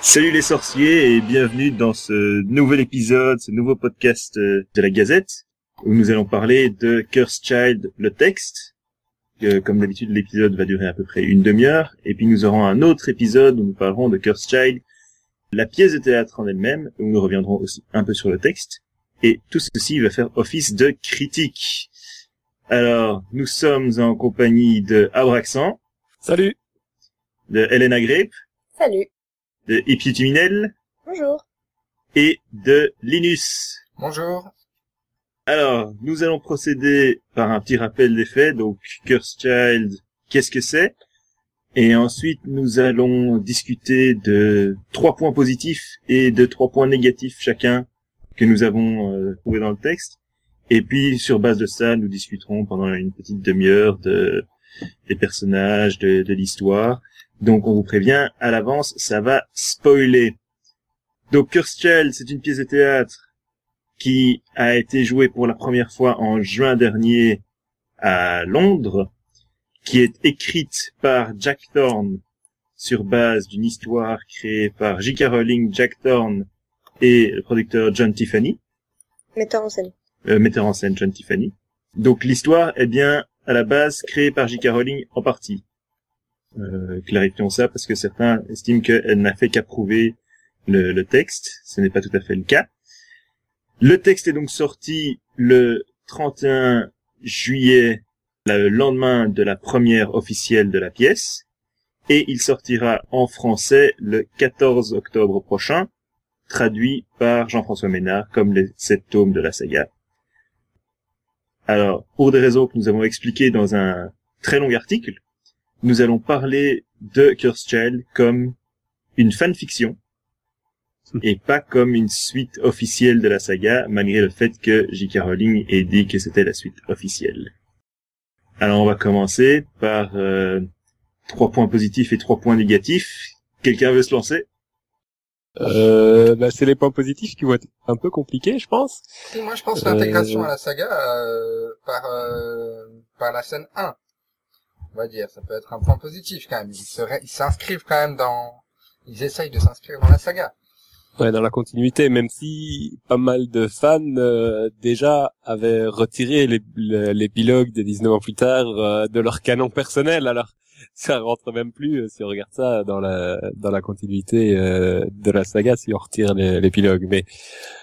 Salut les sorciers et bienvenue dans ce nouvel épisode, ce nouveau podcast euh, de la Gazette où nous allons parler de Curse Child, le texte. Euh, comme d'habitude, l'épisode va durer à peu près une demi-heure et puis nous aurons un autre épisode où nous parlerons de Curse Child, la pièce de théâtre en elle-même où nous reviendrons aussi un peu sur le texte et tout ceci va faire office de critique. Alors, nous sommes en compagnie de Abraxan. Salut. De Elena Grape. Salut. De Iputiminel. Bonjour. Et de Linus. Bonjour. Alors, nous allons procéder par un petit rappel des faits. Donc, Curse Child, qu'est-ce que c'est? Et ensuite, nous allons discuter de trois points positifs et de trois points négatifs chacun que nous avons euh, trouvé dans le texte. Et puis, sur base de ça, nous discuterons pendant une petite demi-heure de des personnages, de, de l'histoire. Donc, on vous prévient à l'avance, ça va spoiler. Donc, Curse c'est une pièce de théâtre qui a été jouée pour la première fois en juin dernier à Londres, qui est écrite par Jack Thorne sur base d'une histoire créée par J.K. Rowling, Jack Thorne et le producteur John Tiffany. Metteur en scène. Euh, metteur en scène John Tiffany. Donc l'histoire est bien à la base créée par J.K. Rowling en partie. Euh, clarifions ça parce que certains estiment qu'elle n'a fait qu'approuver le, le texte. Ce n'est pas tout à fait le cas. Le texte est donc sorti le 31 juillet, le lendemain de la première officielle de la pièce, et il sortira en français le 14 octobre prochain, traduit par Jean-François Ménard comme les sept tomes de la saga. Alors, pour des raisons que nous avons expliquées dans un très long article, nous allons parler de Curse Child comme une fanfiction et pas comme une suite officielle de la saga, malgré le fait que J.K. Rowling ait dit que c'était la suite officielle. Alors on va commencer par euh, trois points positifs et trois points négatifs. Quelqu'un veut se lancer? Euh, bah, c'est les points positifs qui vont être un peu compliqués, je pense. Moi, je pense l'intégration euh... à la saga euh, par euh, par la scène 1. On va dire, ça peut être un point positif quand même. Ils s'inscrivent quand même dans, ils essayent de s'inscrire dans la saga. Ouais, dans la continuité, même si pas mal de fans euh, déjà avaient retiré l'épilogue de 19 ans plus tard euh, de leur canon personnel, alors ça rentre même plus euh, si on regarde ça dans la dans la continuité euh, de la saga si on retire l'épilogue. Mais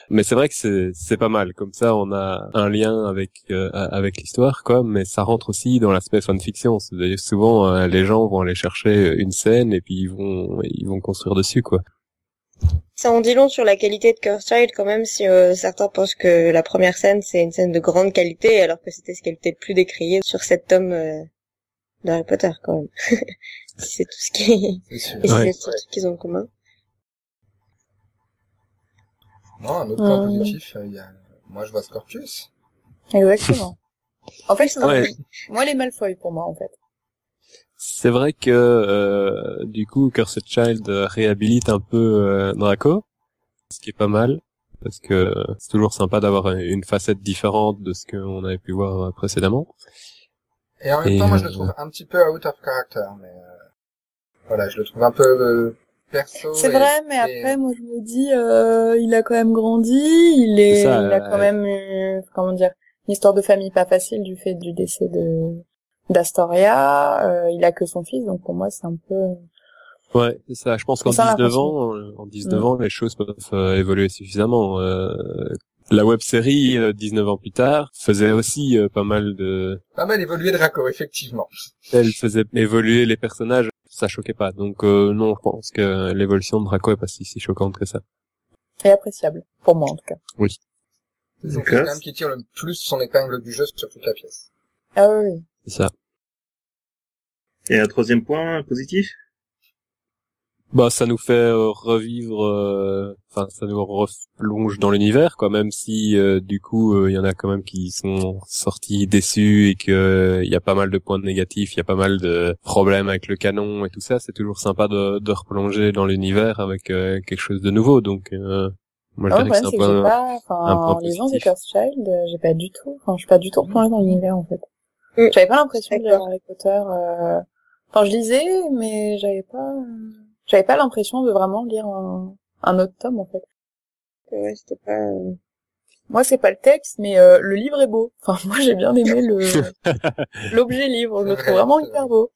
mais c'est vrai que c'est c'est pas mal. Comme ça, on a un lien avec euh, avec l'histoire, quoi. Mais ça rentre aussi dans l'aspect fanfiction. Souvent, les gens vont aller chercher une scène et puis ils vont ils vont construire dessus, quoi. Ça en dit long sur la qualité de Curse Child quand même si euh, certains pensent que la première scène c'est une scène de grande qualité alors que c'était ce qu'elle était plus décrié sur cet tome euh, d'Harry Potter quand même. c'est tout ce qui et c'est ouais. tout ce qu'ils ont en commun. Non, un autre point euh... positif, il y a... moi je vois Scorpius. Exactement. en fait, ouais. moi les Malfoy pour moi en fait. C'est vrai que euh, du coup Cursed Child réhabilite un peu euh, Draco, ce qui est pas mal parce que c'est toujours sympa d'avoir une facette différente de ce qu'on avait pu voir précédemment. Et en même Et temps, moi je le trouve un petit peu out of character, mais euh, voilà, je le trouve un peu euh, perso. C'est vrai, mais et... après moi je me dis, euh, il a quand même grandi, il est, ça, il a quand même, eu, comment dire, une histoire de famille pas facile du fait du décès de d'Astoria, euh, il a que son fils, donc pour moi c'est un peu... Ouais, c'est ça. Je pense qu'en 19 ans, en 19 mm. ans, les choses peuvent euh, évoluer suffisamment. Euh, la web série, 19 ans plus tard, faisait aussi pas mal de... Pas mal évoluer Draco, effectivement. Elle faisait évoluer les personnages, ça choquait pas. Donc non, je pense que l'évolution de Draco est pas si, si choquante que ça. Et appréciable, pour moi en tout cas. Oui. C'est quand même qui tire le plus son épingle du jeu sur toute la pièce. Ah oui. C'est ça. Et un troisième point positif? Bah, ça nous fait euh, revivre, enfin, euh, ça nous replonge dans l'univers, quoi. Même si, euh, du coup, il y en a quand même qui sont sortis déçus et que il y a pas mal de points négatifs, il y a pas mal de problèmes avec le canon et tout ça. C'est toujours sympa de, de replonger dans l'univers avec quelque chose de nouveau. Donc, moi, je ah, dirais que c'est un, point, pas, un point Les gens de Child, j'ai pas du tout, enfin, je suis pas du tout replongé dans l'univers, en fait. J'avais pas l'impression de Harry Potter. Euh... Enfin, je lisais, mais j'avais pas. J'avais pas l'impression de vraiment lire un, un autre tome en fait. Ouais, c'était pas. Euh, moi, c'est pas le texte, mais euh, le livre est beau. Enfin, moi, j'ai bien aimé le l'objet livre. Je le trouve vraiment hyper beau.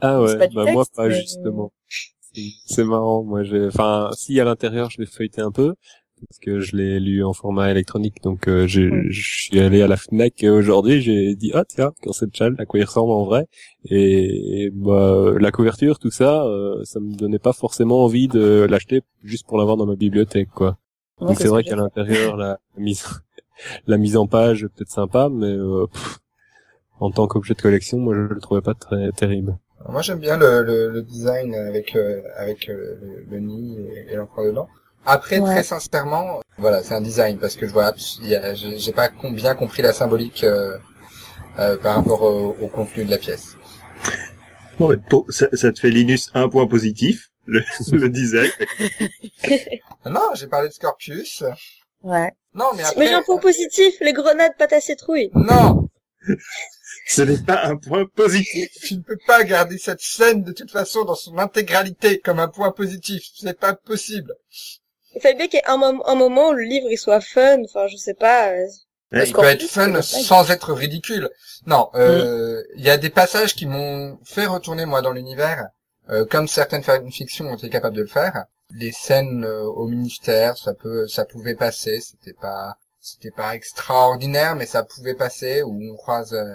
Ah ouais, bah moi pas justement. C'est marrant. Moi, j'ai, enfin, si à l'intérieur, je l'ai feuilleté un peu parce que je l'ai lu en format électronique. Donc, euh, je suis allé à la Fnac aujourd'hui. J'ai dit, ah tiens, cette Child, à quoi il ressemble en vrai et, bah, la couverture, tout ça, euh, ça me donnait pas forcément envie de l'acheter juste pour l'avoir dans ma bibliothèque, quoi. Donc c'est vrai qu'à l'intérieur, la mise, la mise en page peut-être sympa, mais euh, en tant qu'objet de collection, moi je le trouvais pas très terrible. moi j'aime bien le, le, design avec euh, avec euh, le, nid et, l'enfant dedans. Après, très sincèrement, voilà, c'est un design parce que je vois, j'ai pas bien compris la symbolique par rapport au, contenu de la pièce. Bon, ça, ça, te fait Linus un point positif le, le design. non, j'ai parlé de Scorpius. Ouais. Non, mais après... Mais j'ai un point positif, les grenades pâte à citrouille. Non Ce n'est pas un point positif. Tu ne peux pas garder cette scène de toute façon dans son intégralité comme un point positif. Ce n'est pas possible. Il fallait bien qu'il y ait un, un, moment où le livre il soit fun. Enfin, je sais pas. Euh... il peut être fun sans être ridicule. Non, euh, mm. il y a des passages qui m'ont fait retourner moi dans l'univers euh, comme certaines fictions ont été capables de le faire. Les scènes euh, au ministère, ça peut, ça pouvait passer. C'était pas, c'était pas extraordinaire, mais ça pouvait passer. Où on croise, euh,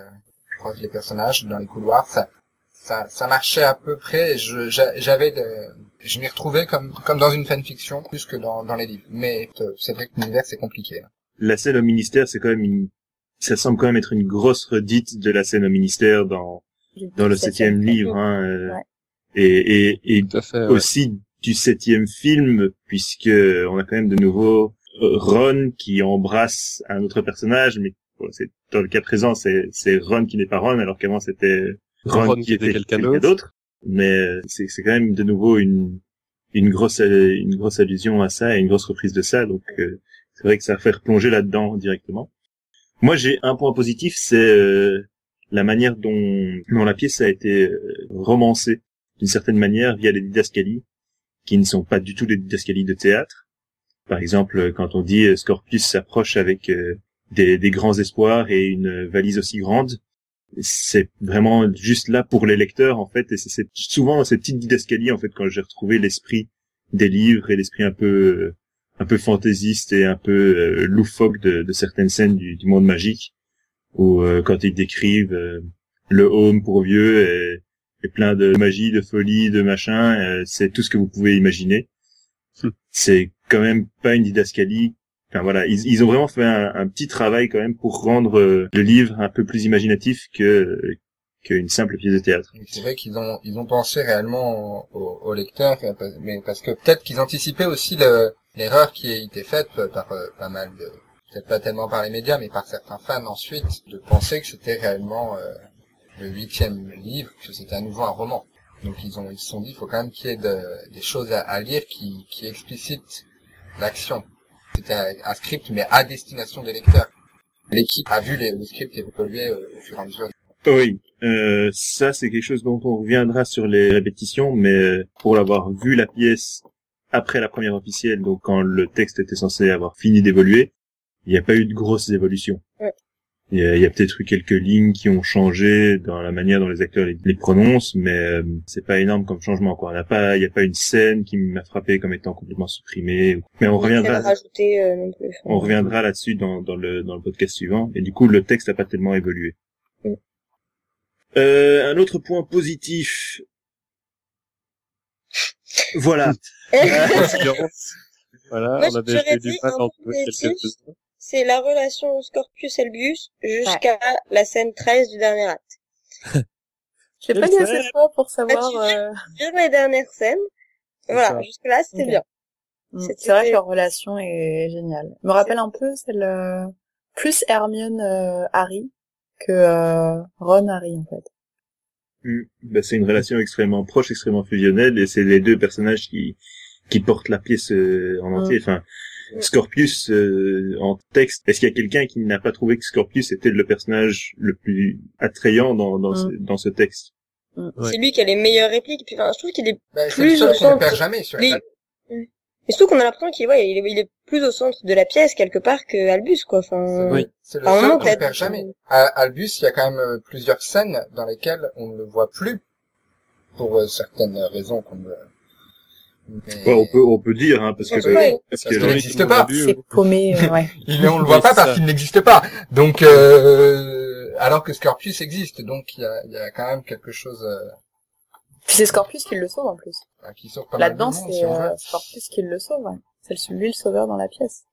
croise les personnages dans les couloirs, ça, ça, ça marchait à peu près. Je, j'avais, je m'y retrouvais comme, comme dans une fanfiction plus que dans, dans les livres. Mais c'est vrai que l'univers c'est compliqué. La scène au ministère, c'est quand même une, ça semble quand même être une grosse redite de la scène au ministère dans, dans le septième livre. Hein, et, et, et aussi du septième film, puisque on a quand même de nouveau euh, Ron qui embrasse un autre personnage, mais c'est dans le cas présent, c'est Ron qui n'est pas Ron, alors qu'avant c'était Ron, qui, était, quelqu'un d'autre. Mais euh, c'est quand même de nouveau une une grosse une grosse allusion à ça et une grosse reprise de ça, donc euh, c'est vrai que ça fait replonger là-dedans directement. Moi, j'ai un point positif, c'est la manière dont, dont la pièce a été romancée d'une certaine manière via les didascalies qui ne sont pas du tout des didascalies de théâtre. Par exemple, quand on dit euh, Scorpius s'approche avec euh, des, grands espoirs et une valise aussi grande, c'est vraiment juste là pour les lecteurs en fait et c'est souvent ces petites didascalies en fait quand j'ai retrouvé l'esprit des livres et l'esprit un peu euh, un peu fantaisiste et un peu loufoque de, certaines scènes du, monde magique ou quand ils décrivent le home pour vieux et plein de magie, de folie, de machin. Euh, c'est tout ce que vous pouvez imaginer. Hmm. C'est quand même pas une didascalie. Enfin voilà, ils, ont vraiment fait un, petit travail quand même pour rendre euh, le livre un peu plus imaginatif que qu'une simple pièce de théâtre. C'est vrai qu'ils ont ils ont pensé réellement au, lecteur, mais parce que peut-être qu'ils anticipaient aussi l'erreur qui a été faite par euh, pas mal de peut-être pas tellement par les médias, mais par certains fans ensuite, de penser que c'était réellement le huitième livre, que c'était à nouveau un roman. Donc ils ont ils se sont dit, faut quand même qu'il y ait des choses à, lire qui, qui explicitent l'action. C'était un, script, mais à destination des lecteurs. L'équipe a vu les, le script évoluer euh, au fur et à mesure. Oui, euh, ça c'est quelque chose dont on reviendra sur les répétitions, mais euh, pour l'avoir vu la pièce après la première officielle, donc quand le texte était censé avoir fini d'évoluer, il n'y a pas eu de grosses évolutions. Ouais. Il y a, peut-être eu quelques lignes qui ont changé dans la manière dont les acteurs les, prononcent, mais euh, c'est pas énorme comme changement. Quoi. Il n'y a pas, il y a pas une scène qui m'a frappé comme étant complètement supprimée. Mais on reviendra. Euh, on reviendra là-dessus dans, dans le dans le podcast suivant. Et du coup, le texte n'a pas tellement évolué. Mm. Euh, un autre point positif. Voilà. voilà, on avait du mal entre quelques c'est la relation Scorpius-Elbius jusqu'à la scène 13 du dernier acte. Je l'ai pas lu assez fois pour savoir... Euh... les dernières scènes. Voilà, jusque là c'était bien. Mm. C'est vrai que leur relation est géniale. me rappelle un peu celle euh, plus Hermione euh, Harry que euh, Ron Harry en fait. Bah, c'est une relation extrêmement proche, extrêmement fusionnelle, et c'est les deux personnages qui qui portent la pièce en entier. Mm. Enfin, Scorpius euh, en texte, est-ce qu'il y a quelqu'un qui n'a pas trouvé que Scorpius était le personnage le plus attrayant dans, dans, ce, mm. dans ce texte? Mm. C'est lui qui a les meilleures répliques. Puis, enfin, je trouve qu'il est bah, plus le seul au centre. perd jamais sur les... Mais surtout qu'on a l'impression qu'il ouais, il est, il est plus au centre de la pièce quelque part que Albus quoi. Enfin, oui. c'est le seul qu'on ne perd jamais. À Albus, il y a quand même euh, plusieurs scènes dans lesquelles on ne le voit plus pour euh, certaines raisons comme mais... Ouais, on peut on peut dire hein, parce que ouais, parce qu'il n'existe pas. C'est paumé, euh, ouais. il, on le voit pas parce qu'il n'existe pas. Donc euh, alors que Scorpius existe, donc il y a, y a quand même quelque chose. Euh... Puis c'est Scorpius qui le sauve en plus. Ah, qui sauve pas Là-dedans, c'est euh, Scorpius qui le sauve. Ouais. C'est lui le sauveur dans la pièce.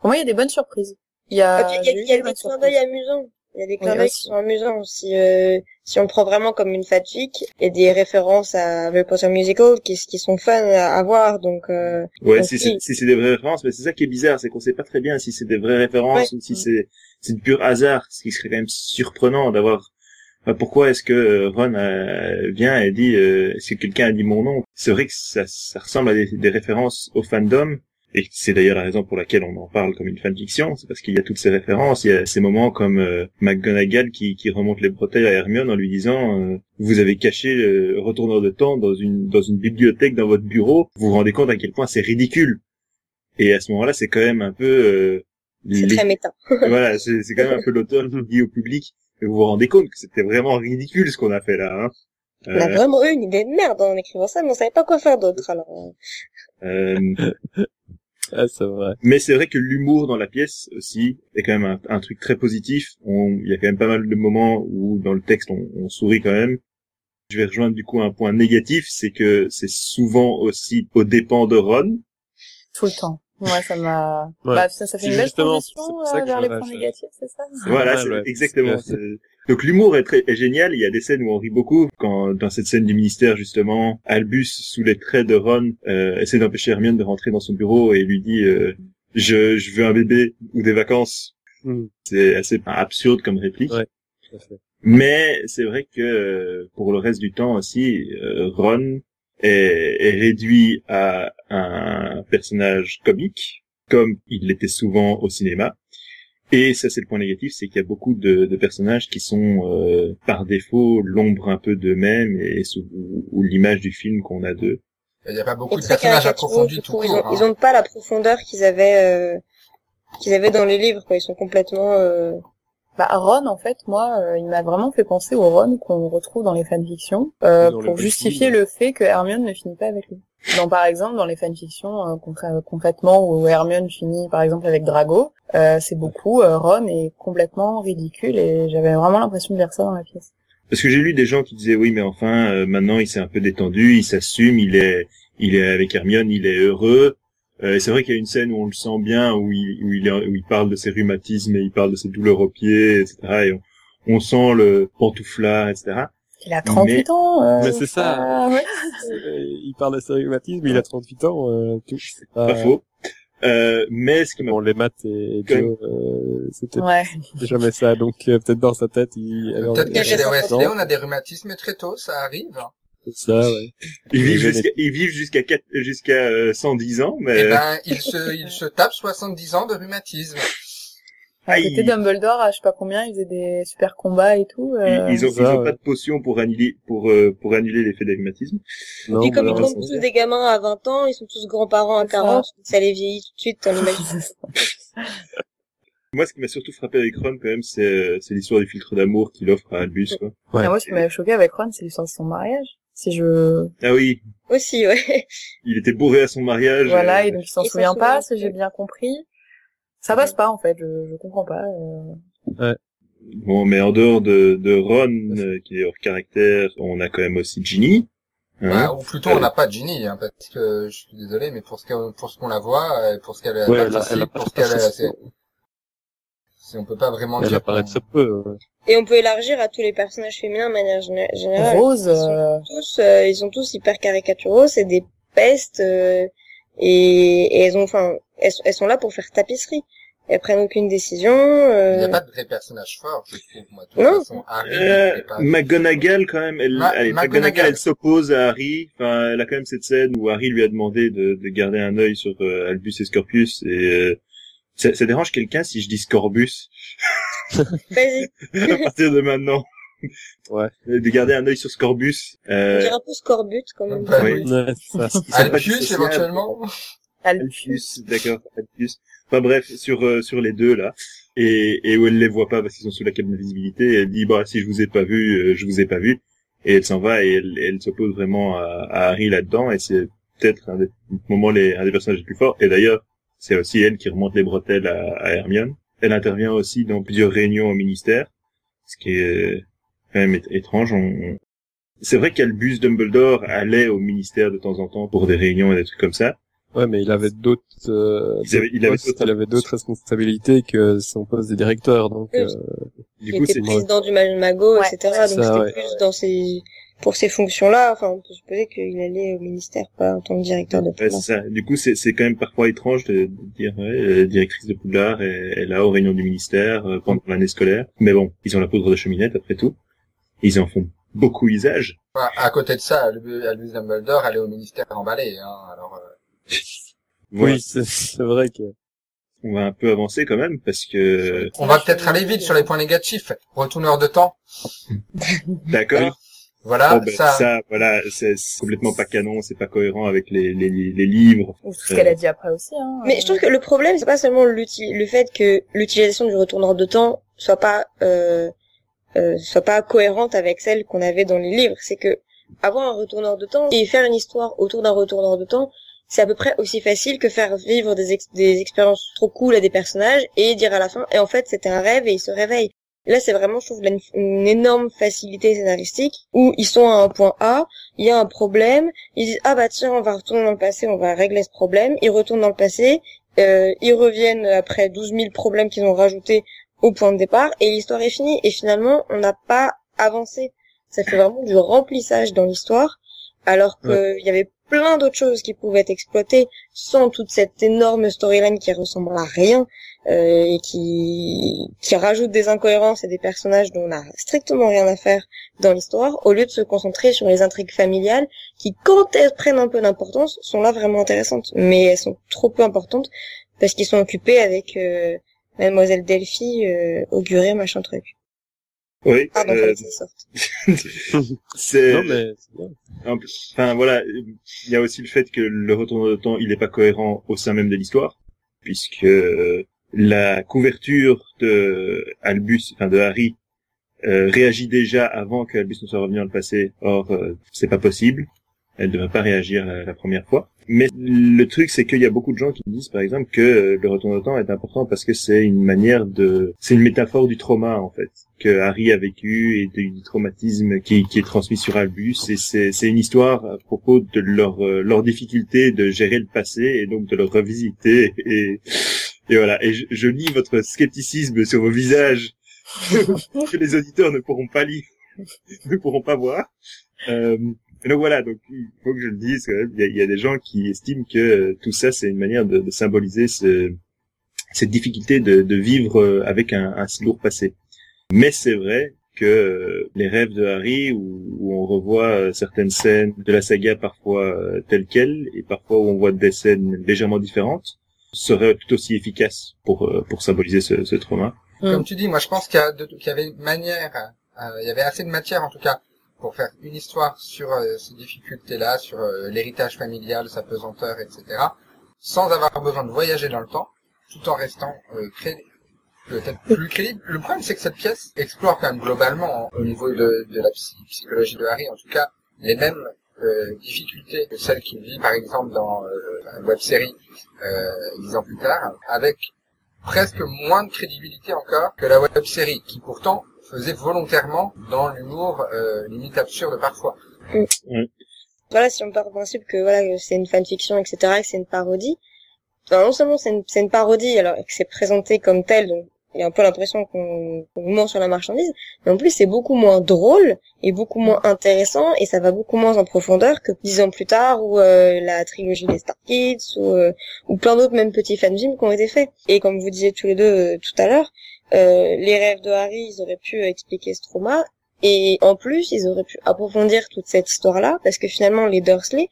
Pour moi, il y a des bonnes surprises. Il y a, il y a, il y a des clins d'œil amusants. Il y a des clins d'œil qui sont amusants. Si, euh, si on le prend vraiment comme une fanfic, il y a des références à The Potter Musical qui, qui sont fun à, voir, donc, euh, Ouais, si c'est, si c'est des vraies références, mais c'est ça qui est bizarre, c'est qu'on sait pas très bien si c'est des vraies références ou si c'est, c'est du pur hasard, ce qui serait quand même surprenant d'avoir pourquoi est-ce que Ron euh, vient et dit euh, est-ce que quelqu'un a dit mon nom? C'est vrai que ça, ça ressemble à des, des références au fandom et c'est d'ailleurs la raison pour laquelle on en parle comme une fanfiction, c'est parce qu'il y a toutes ces références, il y a ces moments comme euh, McGonagall qui, qui remonte les bretelles à Hermione en lui disant euh, vous avez caché le retourneur de temps dans une dans une bibliothèque dans votre bureau, vous vous rendez compte à quel point c'est ridicule. Et à ce moment-là, c'est quand même un peu euh, c'est très méta. voilà, c'est quand même un peu l'auteur qui dit au public mais vous vous rendez compte que c'était vraiment ridicule ce qu'on a fait là. Hein on a vraiment eu une idée de merde en écrivant ça, mais on savait pas quoi faire d'autre alors. Euh... Ah, c'est vrai. Mais c'est vrai que l'humour dans la pièce aussi est quand même un, truc très positif. Il y a quand même pas mal de moments où dans le texte on, on sourit quand même. Je vais rejoindre du coup un point négatif, c'est que c'est souvent aussi au dépens de Ron. Tout le temps. Ouais, ça m'a. Bah, ça, ça fait une belle transition euh, vers les points négatifs, c'est ça? Voilà, c'est exactement. Donc l'humour est, très, est génial. Il y a des scènes où on rit beaucoup. Quand dans cette scène du ministère justement, Albus sous les traits de Ron euh, essaie d'empêcher Hermione de rentrer dans son bureau et lui dit euh, je, je veux un bébé ou des vacances. Hmm. C'est assez absurde comme réplique. Ouais, Mais c'est vrai que euh, pour le reste du temps aussi, Ron est, est réduit à un personnage comique, comme il l'était souvent au cinéma. Et ça, c'est le point négatif, c'est qu'il y a beaucoup de, de personnages qui sont euh, par défaut l'ombre un peu d'eux-mêmes et ou, l'image du film qu'on a d'eux. Il n'y a pas beaucoup de personnages approfondis tout court. Ils ont, hein. pas la profondeur qu'ils avaient euh, qu'ils avaient dans les livres. Quoi. Ils sont complètement. Euh... Bah Ron, en fait, moi, euh, il m'a vraiment fait penser au Ron qu'on retrouve dans les fanfictions euh, pour justifier le fait que Hermione ne finit pas avec lui. Donc par exemple dans les fanfictions euh, concrètement où Hermione finit par exemple avec Drago, euh, c'est beaucoup euh, Ron est complètement ridicule et j'avais vraiment l'impression de lire ça dans la pièce. Parce que j'ai lu des gens qui disaient oui mais enfin euh, maintenant il s'est un peu détendu, il s'assume, il est il est avec Hermione, il est heureux. Et c'est vrai qu'il y a une scène où on le sent bien où il où il, où il parle de ses rhumatismes et il parle de ses douleurs aux pieds etc. Et on, on sent le pantouflard etc. Il a 38 ans. Euh, mais c'est ça. Ouais. il parle de ses rhumatismes, il a 38 ans. Euh, tout. Pas, pas faux. Euh, mais ce qui bon, les maths et, et Joe, euh, c'était ouais. jamais ça. Donc euh, peut-être dans sa tête, il. Peut-être que chez les on a des rhumatismes très tôt, ça arrive. C'est ça, ouais. Ils vivent jusqu'à ils vivent jusqu'à jusqu'à 110 ans, mais. Eh ben, ils se ils se tapent 70 ans de rhumatisme. À côté Dumbledore, à je sais pas combien, ils faisaient des super combats et tout. Euh... Ils, ont, ils ont pas de potion pour annuler, pour, euh, pour annuler l'effet d'agmatisme. Et puis comme ils sont tous des gamins à 20 ans, ils sont tous grands-parents à 40, ça. les vieillit tout de suite, on imagine. Moi, ce qui m'a surtout frappé avec Ron, quand même, c'est, c'est l'histoire du filtre d'amour qu'il offre à Albus, quoi. Ouais. moi, ce qui m'a choqué avec Ron, c'est l'histoire de son mariage. Si je... Ah oui. Aussi, ouais. Il était bourré à son mariage. Voilà, et, donc il s'en souvient pas, si j'ai bien compris. Ça passe pas en fait, je, je comprends pas. Euh... Ouais. Bon, mais en dehors de, de Ron, euh, qui est hors caractère, on a quand même aussi Ginny. Hein bah, ou plutôt, on n'a pas Ginny, hein, parce que je suis désolé, mais pour ce qu'on pour ce qu'on la voit, pour ce qu'elle ouais, elle, elle pour ce qu'elle on peut pas vraiment elle dire. apparaît très peu. Ouais. Et on peut élargir à tous les personnages féminins de manière générale. Rose, ils sont euh, tous, euh, ils sont tous hyper caricaturaux, c'est des pestes. Euh, et, et, elles ont, enfin, elles, elles, sont là pour faire tapisserie. Elles prennent aucune décision. Euh... Il n'y a pas de vrai personnage fort, je trouve, moi. De non. Façon, Harry, euh, McGonagall, quand même, elle, Ma elle, McGonagall, elle s'oppose à Harry. Enfin, elle a quand même cette scène où Harry lui a demandé de, de garder un œil sur euh, Albus et Scorpius. Et euh, ça, ça, dérange quelqu'un si je dis Scorbus? Vas-y. à partir de maintenant. Ouais. De garder un œil sur Scorbus. Euh... On dirait un peu Scorbut quand même. Bah, oui. ouais, ça. Alpius éventuellement? Alpius, d'accord, Alpius. Enfin bref, sur euh, sur les deux là, et, et où elle les voit pas parce qu'ils sont sous la cabine de visibilité, elle dit bah si je vous ai pas vu, euh, je vous ai pas vu, et elle s'en va et elle, elle s'oppose vraiment à, à Harry là-dedans, et c'est peut-être un des moments les un des personnages les plus forts. Et d'ailleurs, c'est aussi elle qui remonte les bretelles à, à Hermione. Elle intervient aussi dans plusieurs réunions au ministère, ce qui est quand même étrange. On... C'est vrai qu'Albus Dumbledore allait au ministère de temps en temps pour des réunions et des trucs comme ça. Ouais, mais il avait d'autres, euh, il avait, il avait postes, il avait d'autres responsabilités que son poste de directeur, donc. Oui. Euh, du il coup, était président du Mago, ouais. etc. Donc c'était ouais. plus dans ses pour ces fonctions-là, enfin, on peut supposer qu'il allait au ministère, pas en tant que directeur de Poudlard. Ouais, c'est ça. Du coup, c'est, c'est quand même parfois étrange de, de dire, ouais, la directrice de Poudlard est, est là aux réunions du ministère euh, pendant l'année scolaire. Mais bon, ils ont la poudre de cheminette après tout. Ils en font beaucoup usage. Ouais, à côté de ça, Albus Dumbledore allait au ministère emballé, hein, alors... Euh... oui, c'est, c'est vrai que on va un peu avancer quand même parce que on va peut-être aller vite sur les points négatifs. Retourneur de temps. D'accord. Voilà, ben, ça... ça, voilà, c'est complètement pas canon, c'est pas cohérent avec les, les, les livres. Ou ce qu'elle a dit après aussi. Hein, Mais je trouve que le problème, c'est pas seulement le fait que l'utilisation du retourneur de temps soit pas euh, euh, soit pas cohérente avec celle qu'on avait dans les livres, c'est que avoir un retourneur de temps et faire une histoire autour d'un retourneur de temps, c'est à peu près aussi facile que faire vivre des, ex des expériences trop cool à des personnages et dire à la fin, et en fait c'était un rêve et ils se Là, c'est vraiment, je trouve, une, une, énorme facilité scénaristique où ils sont à un point A, il y a un problème, ils disent ah bah tiens, on va retourner dans le passé, on va régler ce problème. Ils retournent dans le passé, euh, ils reviennent après 12 000 problèmes qu'ils ont rajoutés au point de départ et l'histoire est finie. Et finalement, on n'a pas avancé. Ça fait vraiment du remplissage dans l'histoire, alors qu'il ouais. y avait plein d'autres choses qui pouvaient être exploitées sans toute cette énorme storyline qui ressemble à rien euh, et qui qui rajoute des incohérences et des personnages dont on n'a strictement rien à faire dans l'histoire au lieu de se concentrer sur les intrigues familiales qui quand elles prennent un peu d'importance sont là vraiment intéressantes. Mais elles sont trop peu importantes parce qu'ils sont occupés avec euh, mademoiselle Delphi euh, augurée machin truc oui. Pardon, euh... c'est. Non mais. Enfin voilà, il y a aussi le fait que le retour de temps, il n'est pas cohérent au sein même de l'histoire, puisque la couverture de Albus, enfin de Harry, euh, réagit déjà avant que Albus ne soit revenu dans le passé. Or, euh, c'est pas possible. Elle ne devrait pas réagir la, la première fois. Mais le truc, c'est qu'il y a beaucoup de gens qui disent, par exemple, que euh, le retour de temps est important parce que c'est une manière de, c'est une métaphore du trauma en fait que Harry a vécu et du traumatisme qui, est transmis sur Albus. Et c'est, une histoire à propos de leur euh, leur difficulté de gérer le passé et donc de le revisiter. Et, voilà. Et je, je lis votre scepticisme sur vos visages que les auditeurs ne pourront pas lire, ne pourront pas voir. Euh, et donc voilà, donc il faut que je le dise. Il y a, il y a des gens qui estiment que euh, tout ça c'est une manière de, de symboliser ce, cette difficulté de, de vivre euh, avec un, un, si lourd passé. Mais c'est vrai que euh, les rêves de Harry, où, où, on revoit certaines scènes de la saga parfois telles quelles, et parfois où on voit des scènes légèrement différentes, seraient tout aussi efficaces pour pour symboliser ce, ce trauma. Comme tu dis, moi je pense qu'il y, qu y, avait une manière, euh, il y avait assez de matière en tout cas pour faire une histoire sur euh, ces difficultés-là, sur euh, l'héritage familial, sa pesanteur, etc., sans avoir besoin de voyager dans le temps, tout en restant euh, peut-être plus crédible. Le problème, c'est que cette pièce explore quand même globalement, au niveau de, la psychologie de Harry, en tout cas, les mêmes euh, difficultés que celles qu'il vit, par exemple, dans la web-série dix ans plus tard, avec presque moins de crédibilité encore que la web-série, qui pourtant faisait volontairement dans l'humour euh, limite absurde parfois. Mm. Voilà, si on part du principe que voilà c'est une fanfiction, etc., que c'est une parodie, non seulement c'est une, une, parodie, alors que c'est présenté comme tel, donc il y a un peu l'impression qu'on qu ment sur la marchandise, mais en plus c'est beaucoup moins drôle et beaucoup moins intéressant et ça va beaucoup moins en profondeur que dix ans plus tard ou euh, la trilogie des Star Kids ou, euh, ou plein d'autres même petits fanfilms qui ont été faits. Et comme vous disiez tous les deux euh, tout à l'heure, les rêves de Harry, ils auraient pu expliquer ce trauma. Et en plus, ils auraient pu approfondir toute cette histoire-là, parce que finalement, les Dursley,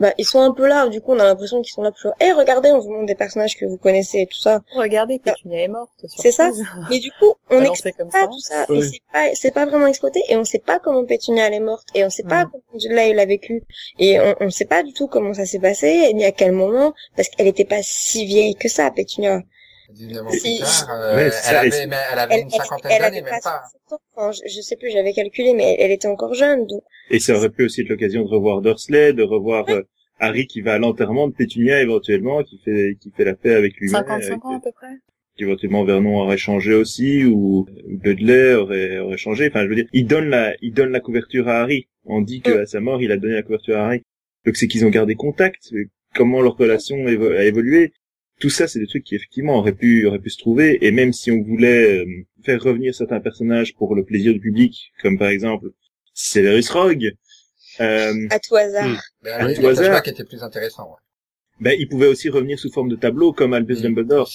bah ils sont un peu là. Du coup, on a l'impression qu'ils sont là pour. Eh, regardez, on vous montre des personnages que vous connaissez et tout ça. Regardez, Pétunia est morte. C'est ça. Mais du coup, on n'explique pas tout ça. Et c'est pas, c'est pas vraiment exploité. Et on sait pas comment Pétunia elle est morte. Et on sait pas comment Angela il a vécu. Et on, on sait pas du tout comment ça s'est passé ni à quel moment, parce qu'elle était pas si vieille que ça, Pétunia. Si, euh, elle, avait, elle, avait, une cinquantaine d'années, même pas. Enfin, je, je, sais plus, j'avais calculé, mais elle, était encore jeune, donc. Et ça aurait pu aussi être l'occasion de revoir Dursley, de revoir euh, Harry qui va à l'enterrement de Pétunia éventuellement, qui fait qui fait la paix avec lui-même. 55 ans à peu près. Éventuellement Vernon aurait changé aussi, ou Dudley aurait aurait changé. Enfin, je veux dire, il donne la il donne la couverture à Harry. On dit que à sa mort, il a donné la couverture à Harry. Donc c'est qu'ils ont gardé contact. Comment leur relation a évolué? Tout ça, c'est des trucs qui effectivement auraient pu auraient pu se trouver. Et même si on voulait euh, faire revenir certains personnages pour le plaisir du public, comme par exemple Severus Rogue, euh, à tout hasard, hmm. ben, à tout hasard, qui était plus intéressant. Ouais. Ben, il pouvait aussi revenir sous forme de tableau, comme Albus Dumbledore.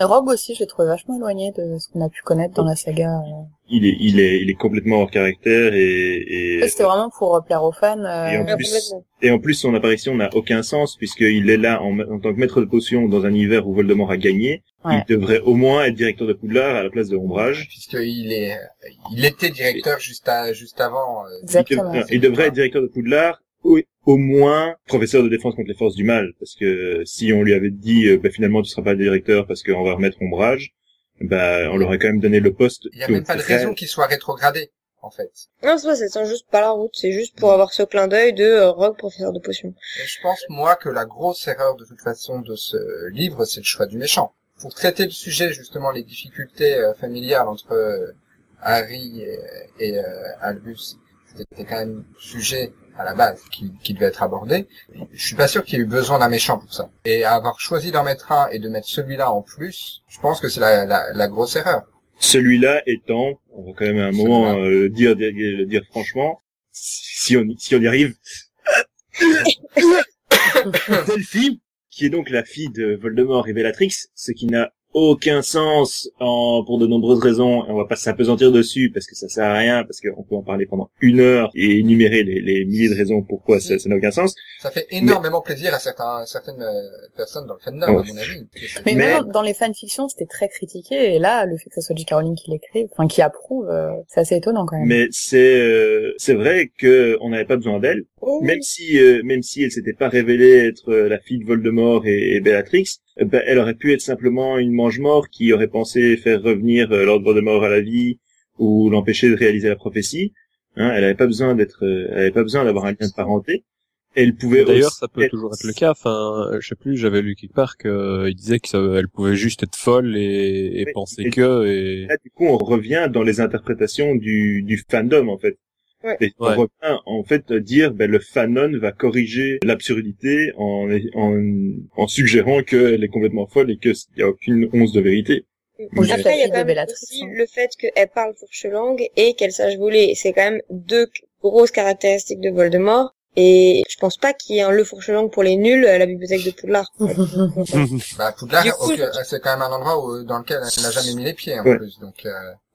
Rogue aussi, je l'ai trouvé vachement éloigné de ce qu'on a pu connaître dans la saga. Euh. Il est, il est, il est complètement hors caractère et. et... C'était vraiment pour plaire aux fans. Euh... Et, en plus, et en plus, son apparition n'a aucun sens puisqu'il est là en, en, tant que maître de potion dans un univers où Voldemort a gagné. Il devrait au moins être directeur de Poudlard à la place de Ombrage. Puisqu'il est, il était directeur juste à, juste avant. Euh, Exactement. Il, devrait être directeur de Poudlard oui, au moins professeur de défense contre les forces du mal, parce que si on lui avait dit euh, bah, finalement tu seras pas directeur parce qu'on va remettre ombrage, bah on leur aurait quand même donné le poste. Il y a même pas de raison qu'il soit rétrogradé en fait. Non, c'est ça tient juste pas la route, c'est juste pour avoir ce clin d'œil de euh, Rogue professeur de potions. je pense moi que la grosse erreur de toute façon de ce livre, c'est le choix du méchant. Pour traiter le sujet justement les difficultés euh, familiales entre euh, Harry et, et Albus, c'était quand même sujet à la base qui, qui devait être abordé. Je suis pas sûr qu'il y ait eu besoin d'un méchant pour ça. Et avoir choisi d'en mettre un et de mettre celui-là en plus, je pense que c'est la, la, la, grosse erreur. Celui-là étant, on va quand même à un moment euh, dire, dire, dire franchement, si on si on y arrive, Delphi, qui est donc la fille de Voldemort et Bellatrix, ce qui n'a aucun sens en, pour de nombreuses raisons. On va pas s'apesantir dessus parce que ça sert à rien, parce qu'on peut en parler pendant une heure et énumérer les, les milliers de raisons pourquoi ça n'a aucun sens. Ça fait énormément plaisir à certains, certaines euh, personnes dans le fandom, à mon avis. Mais, même dans les fanfictions, c'était très critiqué, et là, le fait que ce soit J.K. Rowling qui l'écrive, enfin qui approuve, euh, c'est assez étonnant quand même. Mais c'est euh, c'est vrai que on n'avait pas besoin d'elle, oh même si même si elle s'était pas révélée être la fille de Voldemort et, et Bellatrix, ben, elle aurait pu être simplement une mange-mort qui aurait pensé faire revenir euh, l'ordre de mort à la vie ou l'empêcher de réaliser la prophétie. Hein, elle n'avait pas besoin d'être, euh, elle avait pas besoin d'avoir un lien de parenté. Elle pouvait D'ailleurs, ça peut toujours être le cas. Enfin, je sais plus, j'avais lu quelque part qu'il disait qu'elle pouvait juste être folle et, penser que. Et... Là, du coup, on revient dans les interprétations du, du fandom en fait. Ouais. Et on revient en fait dire ben, le fanon va corriger l'absurdité en, en, en suggérant qu'elle est complètement folle et qu'il n'y a aucune once de vérité. Après, il y a quand même aussi le fait qu'elle parle fourche langue et qu'elle sache voler. C'est quand même deux grosses caractéristiques de Voldemort. Et je pense pas qu'il y ait un le fourche-langue pour les nuls à la bibliothèque de Poudlard. bah, Poudlard, c'est quand même un endroit où, dans lequel elle n'a jamais mis les pieds, en plus. Donc, euh...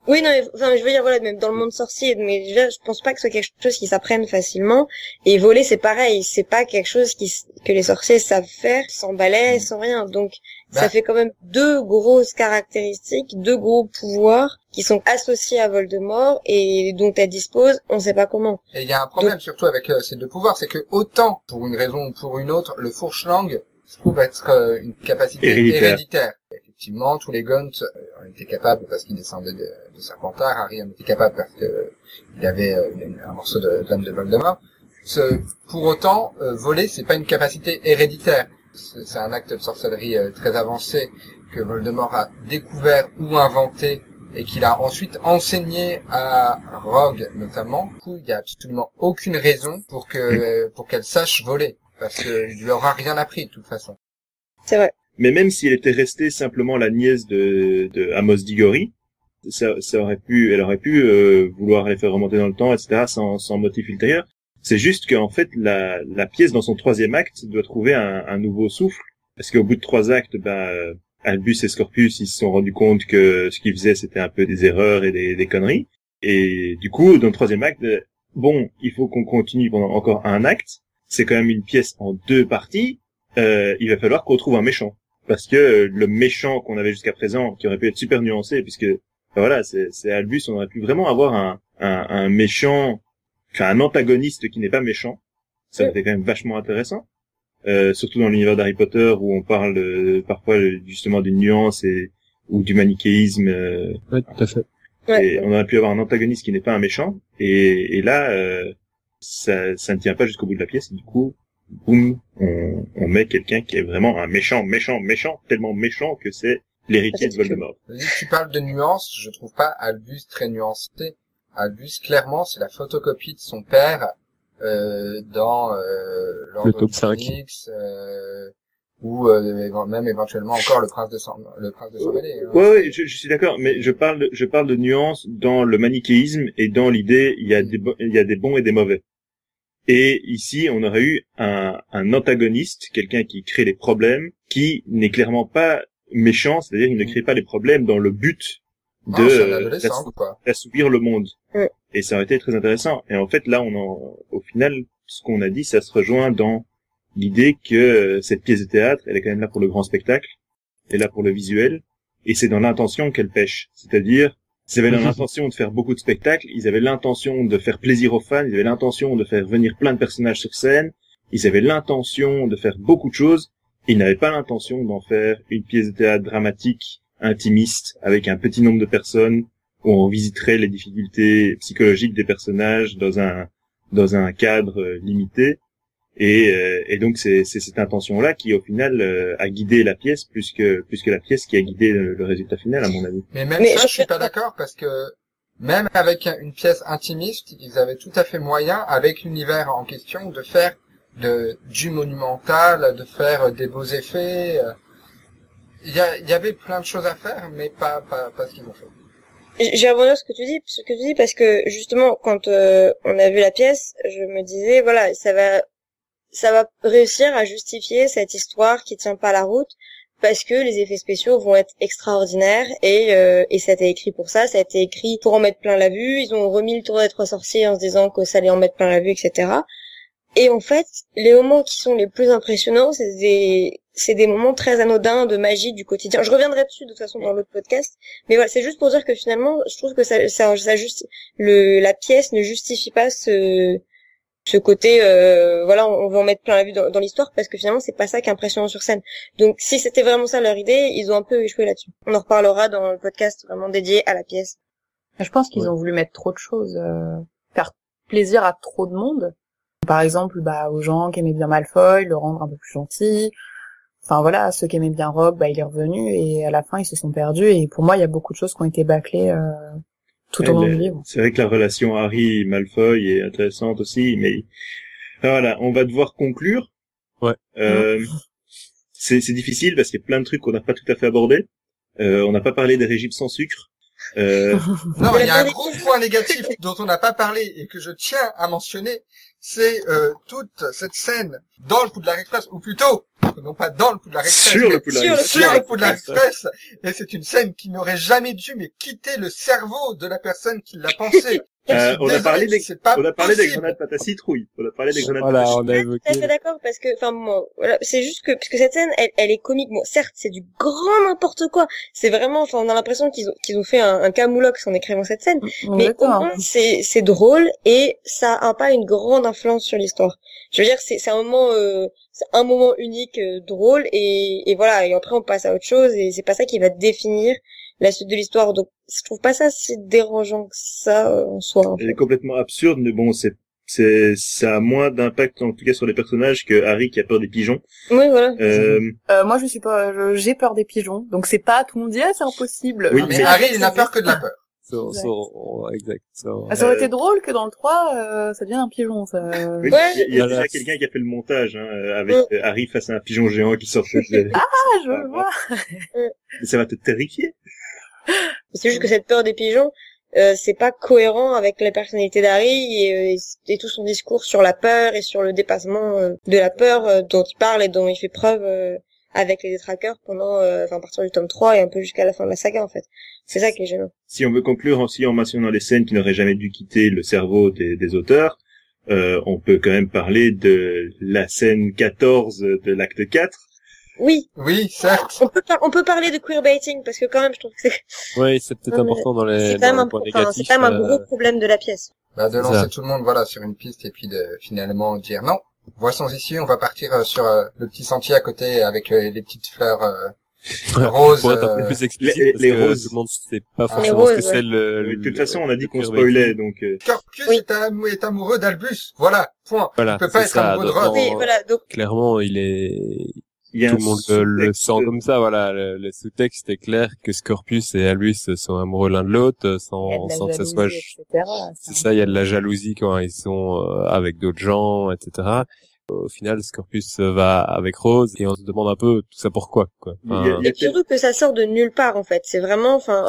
Oui, non, mais, enfin, je veux dire, voilà, même dans le monde sorcier, mais déjà, je pense pas que ce soit quelque chose qui s'apprenne facilement. Et voler, c'est pareil, c'est pas quelque chose qui, que les sorciers savent faire sans balai, mm. sans rien. Donc, ça bah. fait quand même deux grosses caractéristiques, deux gros pouvoirs qui sont associés à Voldemort et dont elle dispose, on sait pas comment. Et il y a un problème surtout avec euh, ces deux pouvoirs, c'est que autant, pour une raison ou pour une autre, le fourche-langue se trouve être euh, une capacité héréditaire effectivement, tous les Gunt euh, ont été capables parce qu'ils descendaient de, de Serpentard. Harry en était capable parce que il avait euh, un morceau de l'âme de Voldemort. Ce, pour autant, euh, voler, c'est pas une capacité héréditaire. C'est un acte de sorcellerie très avancé que Voldemort a découvert ou inventé et qu'il a ensuite enseigné à Rogue notamment. Du coup, il n'y a absolument aucune raison pour que pour qu'elle sache voler parce qu'il lui aura rien appris de toute façon. C'est vrai. Mais même si elle était restée simplement la nièce de, de Amos Diggory, ça, ça, aurait pu, elle aurait pu euh, vouloir les faire remonter dans le temps, etc., sans, sans motif ultérieur. C'est juste qu'en fait, la, la pièce dans son troisième acte doit trouver un, un nouveau souffle, parce qu'au bout de trois actes, bah, Albus et Scorpius, ils se sont rendus compte que ce qu'ils faisaient, c'était un peu des erreurs et des, des conneries. Et du coup, dans le troisième acte, bon, il faut qu'on continue pendant encore un acte, c'est quand même une pièce en deux parties, euh, il va falloir qu'on trouve un méchant. Parce que le méchant qu'on avait jusqu'à présent, qui aurait pu être super nuancé, puisque voilà, c'est Albus, on aurait pu vraiment avoir un, un, un méchant, enfin un antagoniste qui n'est pas méchant. Ça aurait été quand même vachement intéressant. Euh, surtout dans l'univers d'Harry Potter où on parle euh, parfois justement d'une nuance et ou du manichéisme. Euh, ouais, tout à fait. Et on aurait pu avoir un antagoniste qui n'est pas un méchant. Et, et là, euh, ça, ça ne tient pas jusqu'au bout de la pièce. Et du coup, boum, on, on met quelqu'un qui est vraiment un méchant, méchant, méchant, tellement méchant que c'est l'héritier de Voldemort. Tu parles de nuances, je trouve pas Albus très nuancé. Albus, clairement, c'est la photocopie de son père euh, dans euh, le top 5 euh, ou euh, même éventuellement encore le prince de sang le prince de sang hein. Ouais, ouais, je, je suis d'accord, mais je parle de, je parle de nuances dans le manichéisme et dans l'idée il y a des il y a des bons et des mauvais. Et ici, on aurait eu un, un antagoniste, quelqu'un qui crée les problèmes, qui n'est clairement pas méchant, c'est-à-dire qu'il ne crée pas les problèmes dans le but de assoupir le monde. Et ça aurait été très intéressant. Et en fait, là, on en, au final, ce qu'on a dit, ça se rejoint dans l'idée que euh, cette pièce de théâtre, elle est quand même là pour le grand spectacle, elle est là pour le visuel, et c'est dans l'intention qu'elle pêche. C'est-à-dire, ils avaient l'intention de faire beaucoup de spectacles, ils avaient l'intention de faire plaisir aux fans, ils avaient l'intention de faire venir plein de personnages sur scène, ils avaient l'intention de faire beaucoup de choses, ils n'avaient pas l'intention d'en faire une pièce de théâtre dramatique, intimiste, avec un petit nombre de personnes, où on visiterait les difficultés psychologiques des personnages dans un dans un cadre euh, limité. Et, euh, et donc c'est cette intention-là qui au final euh, a guidé la pièce plus que plus que la pièce qui a guidé le, résultat final à mon avis. Mais même ça, je suis pas d'accord parce que même avec une pièce intimiste, ils avaient tout à fait moyen avec l'univers en question de faire de du monumental, de faire des beaux effets. Il y, y avait plein de choses à faire, mais pas pas, pas ce qu'ils ont fait. J'ai rebondir ce que tu dis, ce que tu dis parce que justement quand euh, on a vu la pièce, je me disais voilà, ça va ça va réussir à justifier cette histoire qui tient pas la route parce que les effets spéciaux vont être extraordinaires et euh, et ça a été écrit pour ça, ça a été écrit pour en mettre plein la vue, ils ont remis le tour d'être sorcier en se disant que ça allait en mettre plein la vue, etc. Et en fait, les moments qui sont les plus impressionnants, c'est des c'est des moments très anodins de magie du quotidien. Je reviendrai dessus de toute façon dans l'autre podcast, mais voilà, c'est juste pour dire que finalement, je trouve que ça, ça, ça juste le la pièce ne justifie pas ce ce côté euh, voilà on va en mettre plein la vue dans, dans l'histoire parce que finalement c'est pas ça qui est impressionnant sur scène. Donc si c'était vraiment ça leur idée ils ont un peu échoué là-dessus. On en reparlera dans le podcast vraiment dédié à la pièce. Je pense qu'ils ont voulu mettre trop de choses euh, faire plaisir à trop de monde par exemple bah aux gens qui aimaient bien Malfoy le rendre un peu plus gentil enfin voilà, ceux qui aimaient bien Rogue, bah il est revenu et à la fin ils se sont perdus et pour moi il y a beaucoup de choses qui ont été bâclées euh, tout au long du livre. C'est vrai que la relation Harry Malfoy est intéressante aussi, mais voilà, on va devoir conclure. Ouais. Euh, c'est difficile parce qu'il y a plein de trucs qu'on n'a pas tout à fait abordés. Euh, on n'a pas parlé des régimes sans sucre. Euh... non, il y a un gros point négatif dont on n'a pas parlé et que je tiens à mentionner, c'est euh, toute cette scène dans le Poudlard Express, ou plutôt, non pas dans le Poudlard Express, sur le Poudlard Express, sur le Poudlard Express, et c'est une scène qui n'aurait jamais dû mais quitter le cerveau de la personne qui l'a pensée. Euh, on, a parlé des, on a parlé des grenades pâte à citrouille. On a parlé des grenades voilà, on a évoqué. Je suis d'accord parce que, enfin, bon, voilà, c'est juste que, parce que cette scène, elle, elle est comique. Bon, certes, c'est du grand n'importe quoi. C'est vraiment, enfin, on a l'impression qu'ils ont, qu'ils ont fait un, un camoulox en écrivant cette scène. mais au moins, c'est, c'est drôle et ça a pas une grande influence sur l'histoire. Je veux dire, c'est, c'est un moment, euh, c'est un moment unique, euh, drôle et, et voilà. Et après, on passe à autre chose et c'est pas ça qui va définir la suite de l'histoire. Donc, je trouve pas ça si dérangeant que ça euh, en soi. En Elle est complètement absurde, mais bon, c'est c'est ça a moins d'impact en tout cas sur les personnages que Harry qui a peur des pigeons. Oui, voilà. Euh... Euh, moi, je suis pas, j'ai peur des pigeons, donc c'est pas tout le monde dit ah c'est impossible. Oui, mais, Harry il n'a peur que de la peur. So, so, exact. So, ah, ça aurait euh, été drôle que dans le 3, euh, ça devienne un pigeon. Ça... Oui, il y a, déjà quelqu'un qui a fait le montage hein, avec Harry face à un pigeon géant qui sort. ah, je vois. Mais ça va te terrifier. C'est juste que cette peur des pigeons, euh, c'est pas cohérent avec la personnalité d'Harry et, euh, tout son discours sur la peur et sur le dépassement euh, de la peur dont il parle et dont il fait preuve avec les détraqueurs pendant, enfin, à partir du tome 3 et un peu jusqu'à la fin de la saga, en fait. C'est ça qui est gênant. Si on veut conclure aussi en mentionnant les scènes qui n'auraient jamais dû quitter le cerveau des, des auteurs, euh, on peut quand même parler de la scène 14 de l'acte 4. Oui. Oui, certes. On peut, on peut parler de queerbaiting parce que quand même, je trouve que c'est. Oui, c'est peut-être important dans les. C'est quand même un, enfin, c'est quand même un gros problème de la pièce. Bah, de lancer tout le monde, voilà, sur une piste et puis de finalement dire non. Voici ici, on va partir sur le petit sentier à côté avec les petites fleurs roses. Pour être un peu plus explicite, les, parce les que roses. tout le monde sait pas forcément roses, ce que c'est le, De toute façon, on a dit qu'on spoilait, donc. Euh... Scorpius oui. est, est, amoureux d'Albus. Voilà. Point. Voilà. Il peut pas être ça, amoureux de Rose. Oui, voilà, donc... Clairement, il est. Il tout le monde le, le sent comme ça, voilà. Le, le sous-texte est clair que Scorpius et Albus sont amoureux l'un de l'autre, sans, sans que ça soit. C'est ça, il y a de la jalousie quand ils sont euh, avec d'autres gens, etc au final Scorpius va avec Rose et on se demande un peu tout ça pourquoi quoi. Enfin, et surtout que ça sort de nulle part en fait. C'est vraiment enfin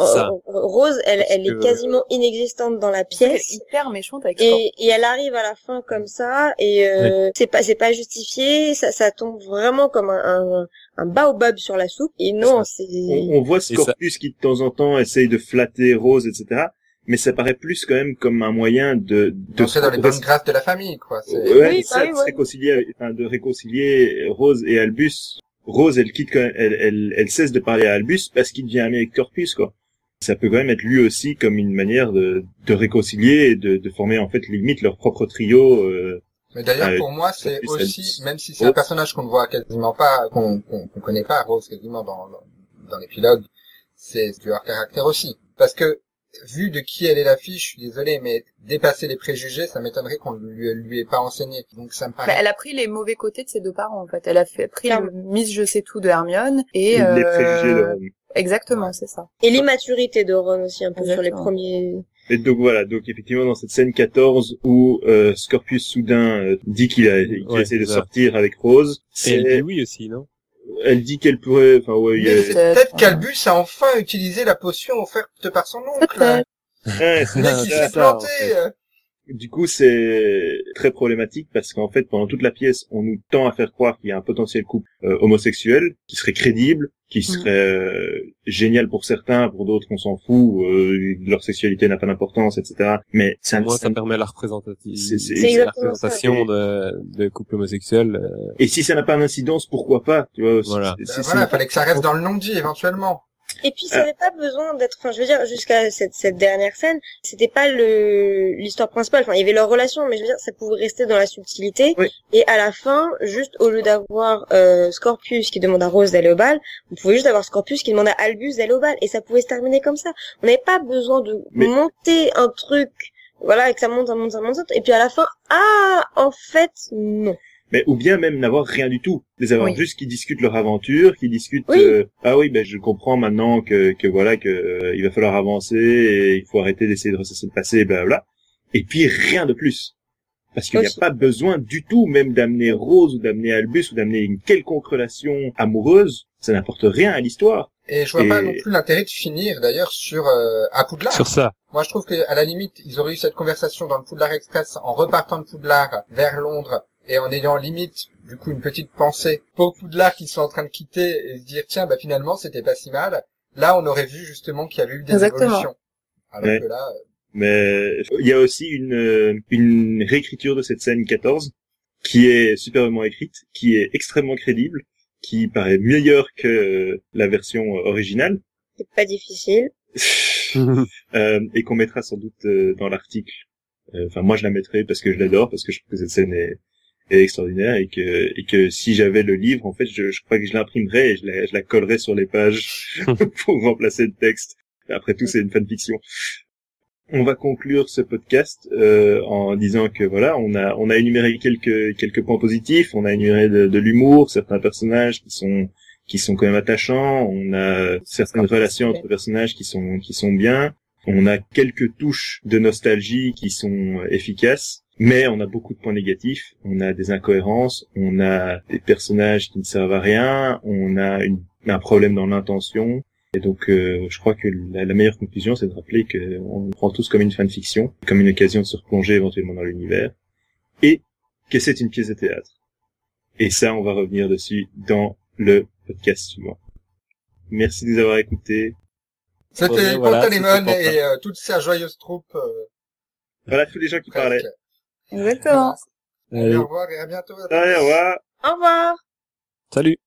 Rose elle elle est quasiment inexistante dans la pièce. hyper méchante avec et, et elle arrive à la fin comme ça et euh, c'est pas c'est pas justifié, ça ça tombe vraiment comme un, un un baobab sur la soupe. Et non c'est on, on, voit Scorpius qui de temps en temps essaye de flatter Rose etc mais ça paraît plus quand même comme un moyen de de c'est dans les bonnes grâces de la famille quoi. Ouais, oui, ça, bah, réconcilier enfin, de réconcilier Rose et Albus. Rose elle quitte quand même, elle, elle elle cesse de parler à Albus parce qu'il devient ami avec Corpus quoi. Ça peut quand même être lui aussi comme une manière de de réconcilier et de de former en fait limite leur propre trio euh, mais d'ailleurs, pour moi, c'est aussi, même si c'est un personnage qu'on ne voit quasiment pas, qu'on qu'on connaît pas, Rose quasiment dans dans, dans l'épilogue, c'est du hors caractère aussi, parce que vu de qui elle est la fille, je suis désolé, mais dépasser les préjugés, ça m'étonnerait qu'on lui, lui ait pas enseigné. Donc ça me paraît. Bah, elle a pris les mauvais côtés de ses deux parents en fait. Elle a fait pris le Miss je sais tout de Hermione et les préjugés de Ron. Exactement, c'est ça. Et l'immaturité de Ron aussi un peu sur les premiers. Et donc voilà, donc effectivement dans cette scène 14 où euh, Scorpius soudain euh, dit qu'il a, ouais, essaie de sortir avec Rose, dit oui aussi, non? Elle dit qu'elle pourrait, enfin ouais, c'est peut-être qu'Albus a enfin utilisé la potion offerte par son oncle. Ouais, c'est s'est planté. Du coup, c'est très problématique parce qu'en fait, pendant toute la pièce, on nous tend à faire croire qu'il y a un potentiel couple euh, homosexuel qui serait crédible, qui mm. serait euh, génial pour certains, pour d'autres on s'en fout, euh, leur sexualité n'a pas d'importance, etc. Mais ça, moi, ça, permet la représentation, c'est, la représentation de, de couple homosexuel. Euh. Et si ça n'a pas d'incidence, pourquoi pas Tu vois Voilà. Ben voilà, fallait que ça reste dans le non-dit éventuellement. Et puis ça n'avait pas besoin d'être, enfin je veux dire jusqu'à cette, cette dernière scène, c'était pas le l'histoire principale. Enfin il y avait leur relation, mais je veux dire ça pouvait rester dans la subtilité. Et à la fin, juste au lieu d'avoir euh, Scorpius qui demande à Rose d'aller au bal, on pouvait juste avoir Scorpius qui demande à Albus d'aller au bal, et ça pouvait se terminer comme ça. On n'avait pas besoin de monter un truc, voilà, et que ça monte, ça monte, ça monte, et puis à la fin, ah en fait non mais ou bien même n'avoir rien du tout, les avoir juste qui discutent leur aventure, qui discutent euh, ah oui ben je comprends maintenant que que voilà que euh, il va falloir avancer et il faut arrêter d'essayer de ressasser le passé bla et puis rien de plus. Parce qu'il n'y a pas besoin du tout même d'amener Rose ou d'amener Albus ou d'amener une quelconque relation amoureuse. Ça n'apporte rien à l'histoire. Et je vois pas non plus l'intérêt de finir d'ailleurs sur euh, à Poudlard. Sur ça. Moi je trouve qu'à la limite ils auraient eu cette conversation dans le Poudlard Express en repartant de Poudlard vers Londres et en ayant limite du coup une petite pensée beaucoup de là qui sont en train de quitter et se dire tiens bah finalement c'était pas si mal. Là on aurait vu justement qu'il y avait eu des évolutions. Alors que là euh, mais il y a aussi une une réécriture de cette scène 14 qui est superbement écrite qui est extrêmement crédible qui paraît meilleure que la version originale. C'est pas difficile. Euh, et qu'on mettra sans doute euh, dans l'article. Euh, enfin moi je la mettrai parce que je l'adore parce que je trouve que cette scène est est extraordinaire et que et que si j'avais le livre en fait je, je crois que je l'imprimerais et je la, je la collerais sur les pages pour remplacer le texte. Après tout c'est une fanfiction. On va conclure ce podcast euh, en disant que voilà on a on a énuméré quelques quelques points positifs. On a énuméré de, de l'humour certains personnages qui sont qui sont quand même attachants. On a certaines relations entre personnages qui sont qui sont bien. On a quelques touches de nostalgie qui sont efficaces mais on a beaucoup de points négatifs, on a des incohérences, on a des personnages qui ne servent à rien, on a une, un problème dans l'intention. Et donc, euh, je crois que la, meilleure conclusion, c'est de rappeler qu'on prend tous comme une fanfiction, comme une occasion de se replonger éventuellement dans l'univers, et que c'est une pièce de théâtre. Et ça, on va revenir dessus dans le podcast suivant. Merci de nous avoir écoutés. C'était voilà, et euh, toute sa joyeuse troupe. Euh... Voilà tous les gens qui parlaient. Exactement. Allez, au revoir et à bientôt. Allez, au revoir. Au revoir. Salut.